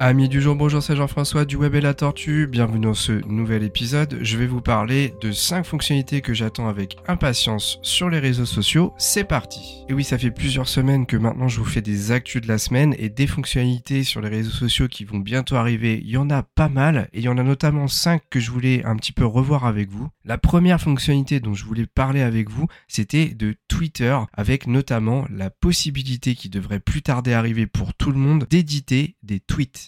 Amis du jour, bonjour, c'est Jean-François du Web et la Tortue. Bienvenue dans ce nouvel épisode. Je vais vous parler de 5 fonctionnalités que j'attends avec impatience sur les réseaux sociaux. C'est parti. Et oui, ça fait plusieurs semaines que maintenant je vous fais des actus de la semaine et des fonctionnalités sur les réseaux sociaux qui vont bientôt arriver. Il y en a pas mal et il y en a notamment 5 que je voulais un petit peu revoir avec vous. La première fonctionnalité dont je voulais parler avec vous, c'était de Twitter avec notamment la possibilité qui devrait plus tarder arriver pour tout le monde d'éditer des tweets.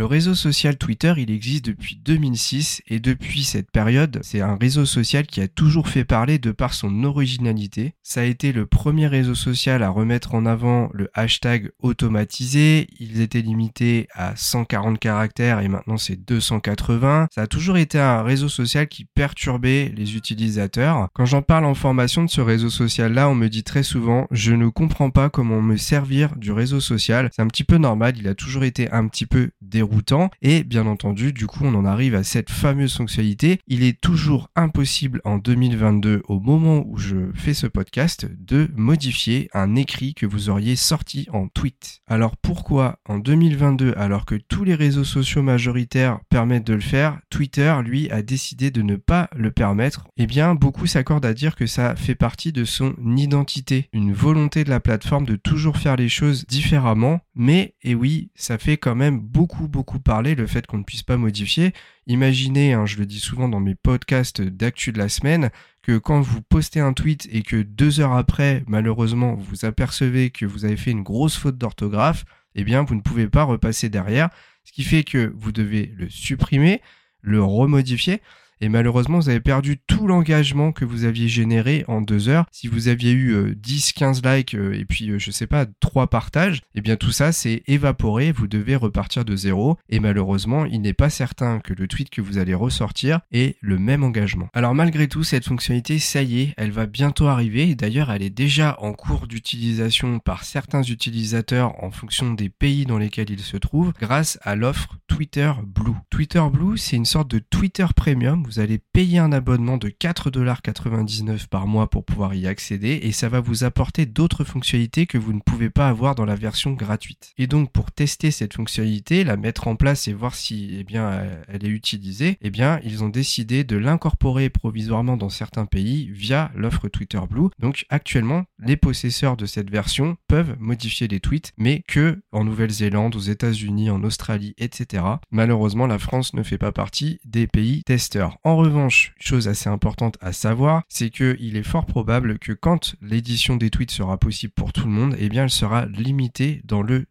Le réseau social Twitter, il existe depuis 2006 et depuis cette période, c'est un réseau social qui a toujours fait parler de par son originalité. Ça a été le premier réseau social à remettre en avant le hashtag automatisé. Ils étaient limités à 140 caractères et maintenant c'est 280. Ça a toujours été un réseau social qui perturbait les utilisateurs. Quand j'en parle en formation de ce réseau social là, on me dit très souvent je ne comprends pas comment me servir du réseau social. C'est un petit peu normal, il a toujours été un petit peu Et bien entendu, du coup, on en arrive à cette fameuse fonctionnalité. Il est toujours impossible en 2022, au moment où je fais ce podcast, de modifier un écrit que vous auriez sorti en tweet. Alors pourquoi en 2022, alors que tous les réseaux sociaux majoritaires permettent de le faire, Twitter, lui, a décidé de ne pas le permettre? Eh bien, beaucoup s'accordent à dire que ça fait partie de son identité, une volonté de la plateforme de toujours faire les choses différemment. Mais, et oui, ça fait quand même beaucoup beaucoup, parlé, le fait qu'on ne puisse pas modifier. Imaginez, hein, je le dis souvent dans mes podcasts d'actu de la semaine, que quand vous postez un tweet et que deux heures après, malheureusement, vous apercevez que vous avez fait une grosse faute d'orthographe, eh bien, vous ne pouvez pas repasser derrière, ce qui fait que vous devez le supprimer, le remodifier, et malheureusement vous avez perdu tout l'engagement que vous aviez généré en deux heures. Si vous aviez eu 10, euh, 15 likes euh, et puis euh, je sais pas, trois partages, eh bien tout ça c'est évaporé, vous devez repartir de zéro et malheureusement il n'est pas certain que le tweet que vous allez ressortir ait le même engagement. Alors malgré tout cette fonctionnalité ça y est, elle va bientôt arriver d'ailleurs elle est déjà en cours d'utilisation par certains utilisateurs en fonction des pays dans lesquels ils se trouvent grâce à l'offre Twitter Blue. Twitter Blue c'est une sorte de Twitter Premium vous allez payer un abonnement de 4,99$ par mois pour pouvoir y accéder et ça va vous apporter d'autres fonctionnalités que vous ne pouvez pas avoir dans la version gratuite. Et donc pour tester cette fonctionnalité, la mettre en place et voir si eh bien, elle est utilisée, eh bien ils ont décidé de l'incorporer provisoirement dans certains pays via l'offre Twitter Blue. Donc actuellement, les possesseurs de cette version peuvent modifier les tweets, mais que en Nouvelle-Zélande, aux États-Unis, en Australie, etc. Malheureusement, la France ne fait pas partie des pays testeurs. En revanche, chose assez importante à savoir, c'est qu'il est fort probable que quand l'édition des tweets sera possible pour tout le monde, eh bien elle sera limitée dans le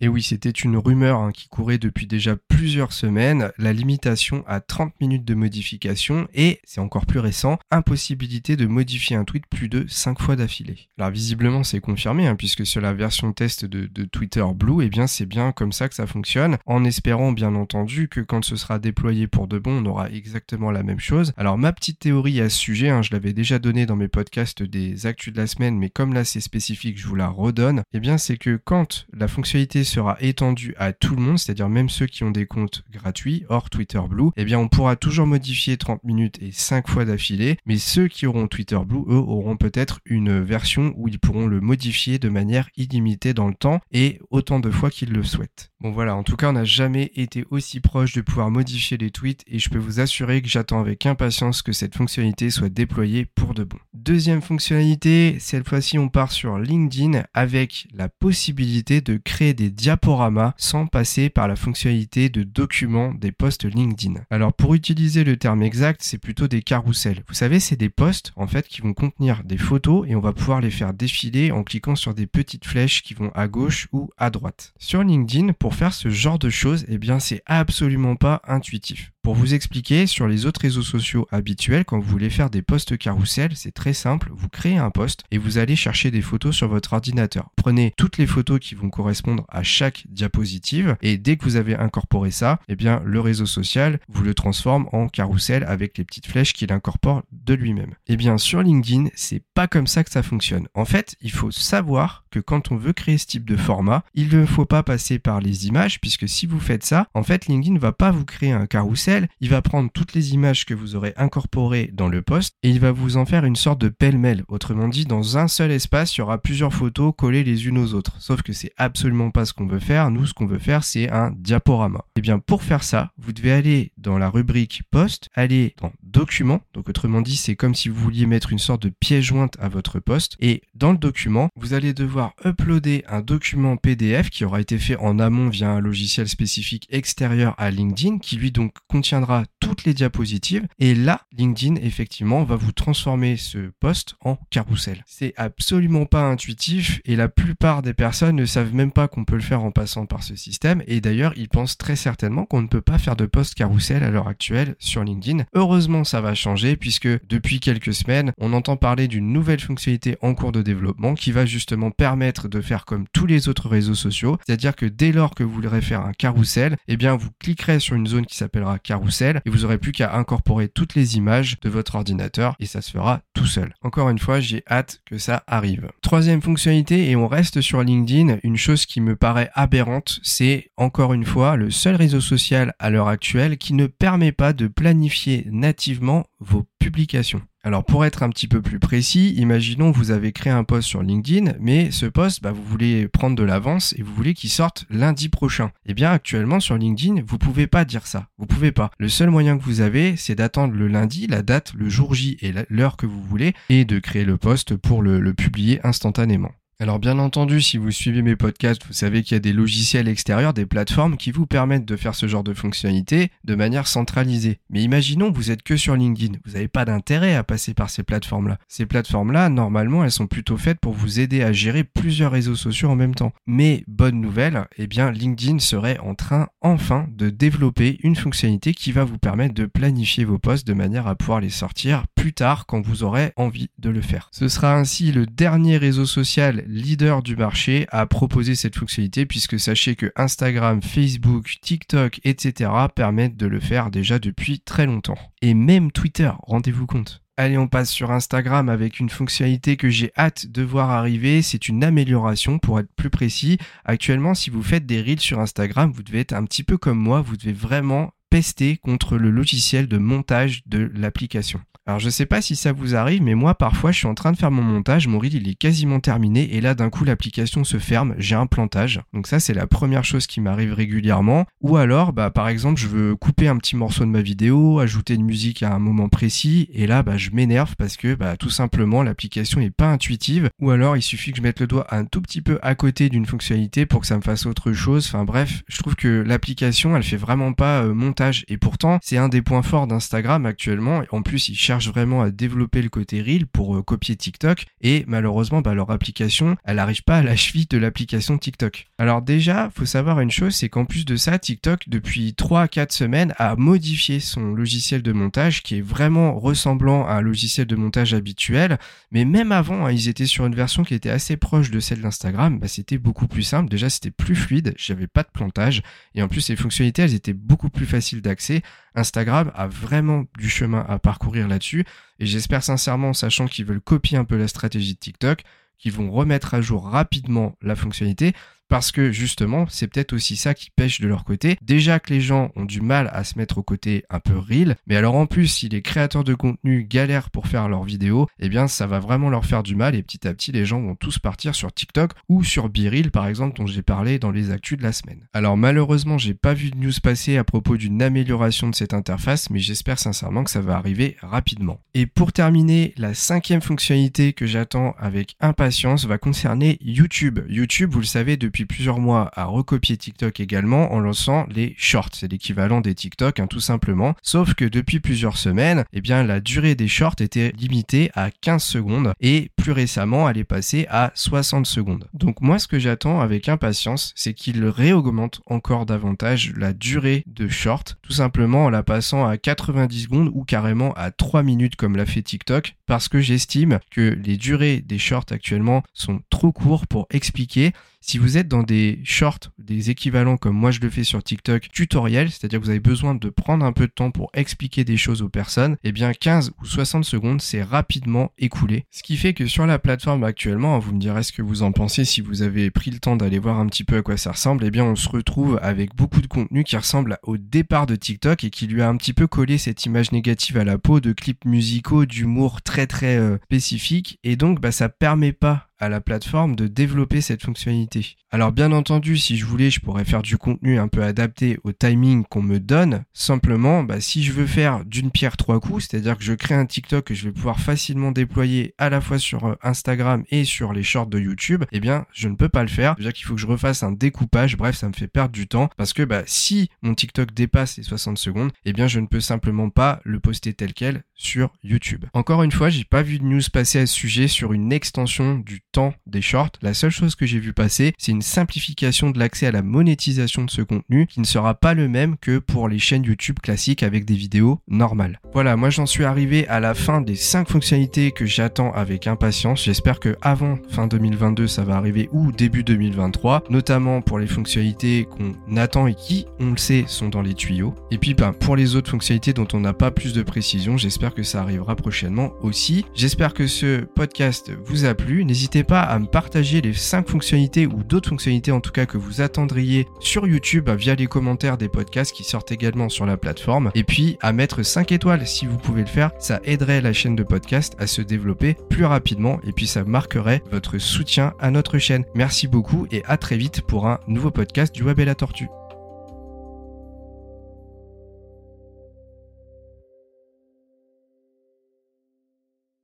et oui, c'était une rumeur hein, qui courait depuis déjà plusieurs semaines, la limitation à 30 minutes de modification et, c'est encore plus récent, impossibilité de modifier un tweet plus de 5 fois d'affilée. Alors visiblement c'est confirmé, hein, puisque sur la version test de, Twitter Blue, eh bien c'est bien comme ça que ça fonctionne, en espérant bien entendu que quand ce sera déployé pour de bon, on aura exactement la même chose. Alors ma petite théorie à ce sujet, hein, je l'avais déjà donné dans mes podcasts des actus de la semaine, mais comme là c'est spécifique, je vous la redonne, eh bien c'est que quand la fonctionnalité sera étendue à tout le monde, c'est-à-dire même ceux qui ont des comptes gratuits, hors Twitter Blue, eh bien on pourra toujours modifier 30 minutes et 5 fois d'affilée, mais ceux qui auront Twitter Blue, eux, auront peut-être une version où ils pourront le modifier de manière illimitée dans le temps et autant de fois qu'ils le souhaitent. Bon voilà, en tout cas on n'a jamais été aussi proche de pouvoir modifier les tweets et je peux vous assurer que j'attends avec impatience que cette fonctionnalité soit déployée pour de bon. Deuxième fonctionnalité, cette fois-ci on part sur LinkedIn avec la possibilité de créer des diaporamas sans passer par la fonctionnalité de document des posts LinkedIn. Alors pour utiliser le terme exact, c'est plutôt des carousels. Vous savez, c'est des posts en fait qui vont contenir des photos et on va pouvoir les faire défiler en cliquant sur des petites flèches qui vont à gauche ou à droite. Sur LinkedIn, pour faire ce genre de choses, eh bien c'est absolument pas intuitif. Pour vous expliquer, sur les autres réseaux sociaux habituels, quand vous voulez faire des posts carousel, c'est très simple. Vous créez un post et vous allez chercher des photos sur votre ordinateur. Prenez toutes les photos qui vont correspondre à chaque diapositive et dès que vous avez incorporé ça, eh bien, le réseau social vous le transforme en carrousel avec les petites flèches qu'il incorpore de lui-même. Eh bien, sur LinkedIn, c'est pas comme ça que ça fonctionne. En fait, il faut savoir que quand on veut créer ce type de format, il ne faut pas passer par les images puisque si vous faites ça, en fait, LinkedIn ne va pas vous créer un carrousel il va prendre toutes les images que vous aurez incorporées dans le post et il va vous en faire une sorte de pêle-mêle. Autrement dit, dans un seul espace, il y aura plusieurs photos collées les unes aux autres. Sauf que c'est absolument pas ce qu'on veut faire. Nous, ce qu'on veut faire, c'est un diaporama. Et eh bien, pour faire ça, vous devez aller dans la rubrique post, aller dans documents. Donc, autrement dit, c'est comme si vous vouliez mettre une sorte de pièce jointe à votre poste. Et dans le document, vous allez devoir uploader un document PDF qui aura été fait en amont via un logiciel spécifique extérieur à LinkedIn qui lui donc contiendra toutes les diapositives. Et là, LinkedIn, effectivement, va vous transformer ce post en carrousel. C'est absolument pas intuitif et la plupart des personnes ne savent même pas qu'on peut le faire en passant par ce système. Et d'ailleurs, ils pensent très certainement qu'on ne peut pas faire de post carrousel à l'heure actuelle sur LinkedIn. Heureusement, ça va changer puisque depuis quelques semaines, on entend parler d'une nouvelle fonctionnalité en cours de développement qui va justement permettre de faire comme tous les autres réseaux sociaux. C'est-à-dire que dès lors que vous voudrez faire un carrousel, eh bien, vous cliquerez sur une zone qui s'appellera carrousel et vous aurez plus qu'à incorporer toutes les images de votre ordinateur et ça se fera tout seul. Encore une fois, j'ai hâte que ça arrive. Troisième fonctionnalité et on reste sur LinkedIn, une chose qui me paraît aberrante, c'est encore une fois le seul réseau social à l'heure actuelle qui ne permet pas de planifier nativement vos publications. Alors pour être un petit peu plus précis, imaginons vous avez créé un post sur LinkedIn, mais ce post, bah, vous voulez prendre de l'avance et vous voulez qu'il sorte lundi prochain. Eh bien actuellement sur LinkedIn, vous pouvez pas dire ça. Vous pouvez pas. Le seul moyen que vous avez, c'est d'attendre le lundi, la date, le jour J et l'heure que vous voulez, et de créer le post pour le publier instantanément. Alors bien entendu, si vous suivez mes podcasts, vous savez qu'il y a des logiciels extérieurs, des plateformes qui vous permettent de faire ce genre de fonctionnalité de manière centralisée. Mais imaginons vous êtes que sur LinkedIn, vous n'avez pas d'intérêt à passer par ces plateformes-là. Ces plateformes-là, normalement, elles sont plutôt faites pour vous aider à gérer plusieurs réseaux sociaux en même temps. Mais bonne nouvelle, eh bien LinkedIn serait en train enfin de développer une fonctionnalité qui va vous permettre de planifier vos posts de manière à pouvoir les sortir plus tard quand vous aurez envie de le faire. Ce sera ainsi le dernier réseau social leader du marché à proposer cette fonctionnalité puisque sachez que Instagram, Facebook, TikTok, etc. permettent de le faire déjà depuis très longtemps. Et même Twitter, rendez-vous compte. Allez, on passe sur Instagram avec une fonctionnalité que j'ai hâte de voir arriver. C'est une amélioration pour être plus précis. Actuellement, si vous faites des reels sur Instagram, vous devez être un petit peu comme moi. Vous devez vraiment pester contre le logiciel de montage de l'application. Alors je sais pas si ça vous arrive, mais moi parfois je suis en train de faire mon montage, mon reel il est quasiment terminé et là d'un coup l'application se ferme, j'ai un plantage. Donc ça c'est la première chose qui m'arrive régulièrement. Ou alors bah par exemple je veux couper un petit morceau de ma vidéo, ajouter une musique à un moment précis et là bah je m'énerve parce que bah tout simplement l'application est pas intuitive. Ou alors il suffit que je mette le doigt un tout petit peu à côté d'une fonctionnalité pour que ça me fasse autre chose. Enfin bref, je trouve que l'application elle fait vraiment pas euh, montage et pourtant c'est un des points forts d'Instagram actuellement. En plus il vraiment à développer le côté reel pour euh, copier TikTok et malheureusement bah, leur application elle n'arrive pas à la cheville de l'application TikTok. Alors déjà faut savoir une chose c'est qu'en plus de ça TikTok depuis 3 à 4 semaines a modifié son logiciel de montage qui est vraiment ressemblant à un logiciel de montage habituel mais même avant hein, ils étaient sur une version qui était assez proche de celle d'Instagram bah, c'était beaucoup plus simple déjà c'était plus fluide j'avais pas de plantage et en plus les fonctionnalités elles étaient beaucoup plus faciles d'accès Instagram a vraiment du chemin à parcourir là-dessus. Et j'espère sincèrement, sachant qu'ils veulent copier un peu la stratégie de TikTok, qu'ils vont remettre à jour rapidement la fonctionnalité parce que justement, c'est peut-être aussi ça qui pêche de leur côté. Déjà que les gens ont du mal à se mettre au côté un peu real, mais alors en plus, si les créateurs de contenu galèrent pour faire leurs vidéos, eh bien ça va vraiment leur faire du mal et petit à petit, les gens vont tous partir sur TikTok ou sur BeReal par exemple dont j'ai parlé dans les actus de la semaine. Alors malheureusement, j'ai pas vu de news passer à propos d'une amélioration de cette interface, mais j'espère sincèrement que ça va arriver rapidement. Et pour terminer, la cinquième fonctionnalité que j'attends avec impatience va concerner YouTube. YouTube, vous le savez, depuis plusieurs mois à recopier TikTok également en lançant les shorts. C'est l'équivalent des TikTok, hein, tout simplement. Sauf que depuis plusieurs semaines, eh bien, la durée des shorts était limitée à 15 secondes et plus récemment, elle est passée à 60 secondes. Donc moi, ce que j'attends avec impatience, c'est qu'il réaugmente encore davantage la durée de short, tout simplement en la passant à 90 secondes ou carrément à 3 minutes comme l'a fait TikTok, parce que j'estime que les durées des shorts actuellement sont trop courts pour expliquer Si vous êtes dans des shorts, des équivalents comme moi je le fais sur TikTok, tutoriel, c'est-à-dire que vous avez besoin de prendre un peu de temps pour expliquer des choses aux personnes, eh bien 15 ou 60 secondes, c'est rapidement écoulé. Ce qui fait que sur la plateforme actuellement, vous me direz ce que vous en pensez si vous avez pris le temps d'aller voir un petit peu à quoi ça ressemble, eh bien on se retrouve avec beaucoup de contenu qui ressemble au départ de TikTok et qui lui a un petit peu collé cette image négative à la peau de clips musicaux, d'humour très très euh, spécifique et donc bah, ça permet pas à la plateforme de développer cette fonctionnalité. Alors bien entendu, si je voulais, je pourrais faire du contenu un peu adapté au timing qu'on me donne. Simplement, bah, si je veux faire d'une pierre trois coups, c'est-à-dire que je crée un TikTok que je vais pouvoir facilement déployer à la fois sur euh, Instagram et sur les shorts de YouTube, eh bien, je ne peux pas le faire. C'est-à-dire qu'il faut que je refasse un découpage. Bref, ça me fait perdre du temps parce que bah, si mon TikTok dépasse les 60 secondes, eh bien, je ne peux simplement pas le poster tel quel sur YouTube. Encore une fois, j'ai pas vu de news passer à ce sujet sur une extension du temps des shorts. La seule chose que j'ai vu passer, c'est une simplification de l'accès à la monétisation de ce contenu qui ne sera pas le même que pour les chaînes YouTube classiques avec des vidéos normales. Voilà, moi j'en suis arrivé à la fin des 5 fonctionnalités que j'attends avec impatience. J'espère que avant fin 2022 ça va arriver ou début 2023, notamment pour les fonctionnalités qu'on attend et qui, on le sait, sont dans les tuyaux. Et puis ben, pour les autres fonctionnalités dont on n'a pas plus de précision, j'espère que ça arrivera prochainement aussi. J'espère que ce podcast vous a plu. N'hésitez pas à me partager les 5 fonctionnalités ou d'autres fonctionnalités en tout cas que vous attendriez sur YouTube via les commentaires des podcasts qui sortent également sur la plateforme. Et puis à mettre 5 étoiles si vous pouvez le faire, ça aiderait la chaîne de podcast à se développer plus rapidement et puis ça marquerait votre soutien à notre chaîne. Merci beaucoup et à très vite pour un nouveau podcast du Web et la Tortue.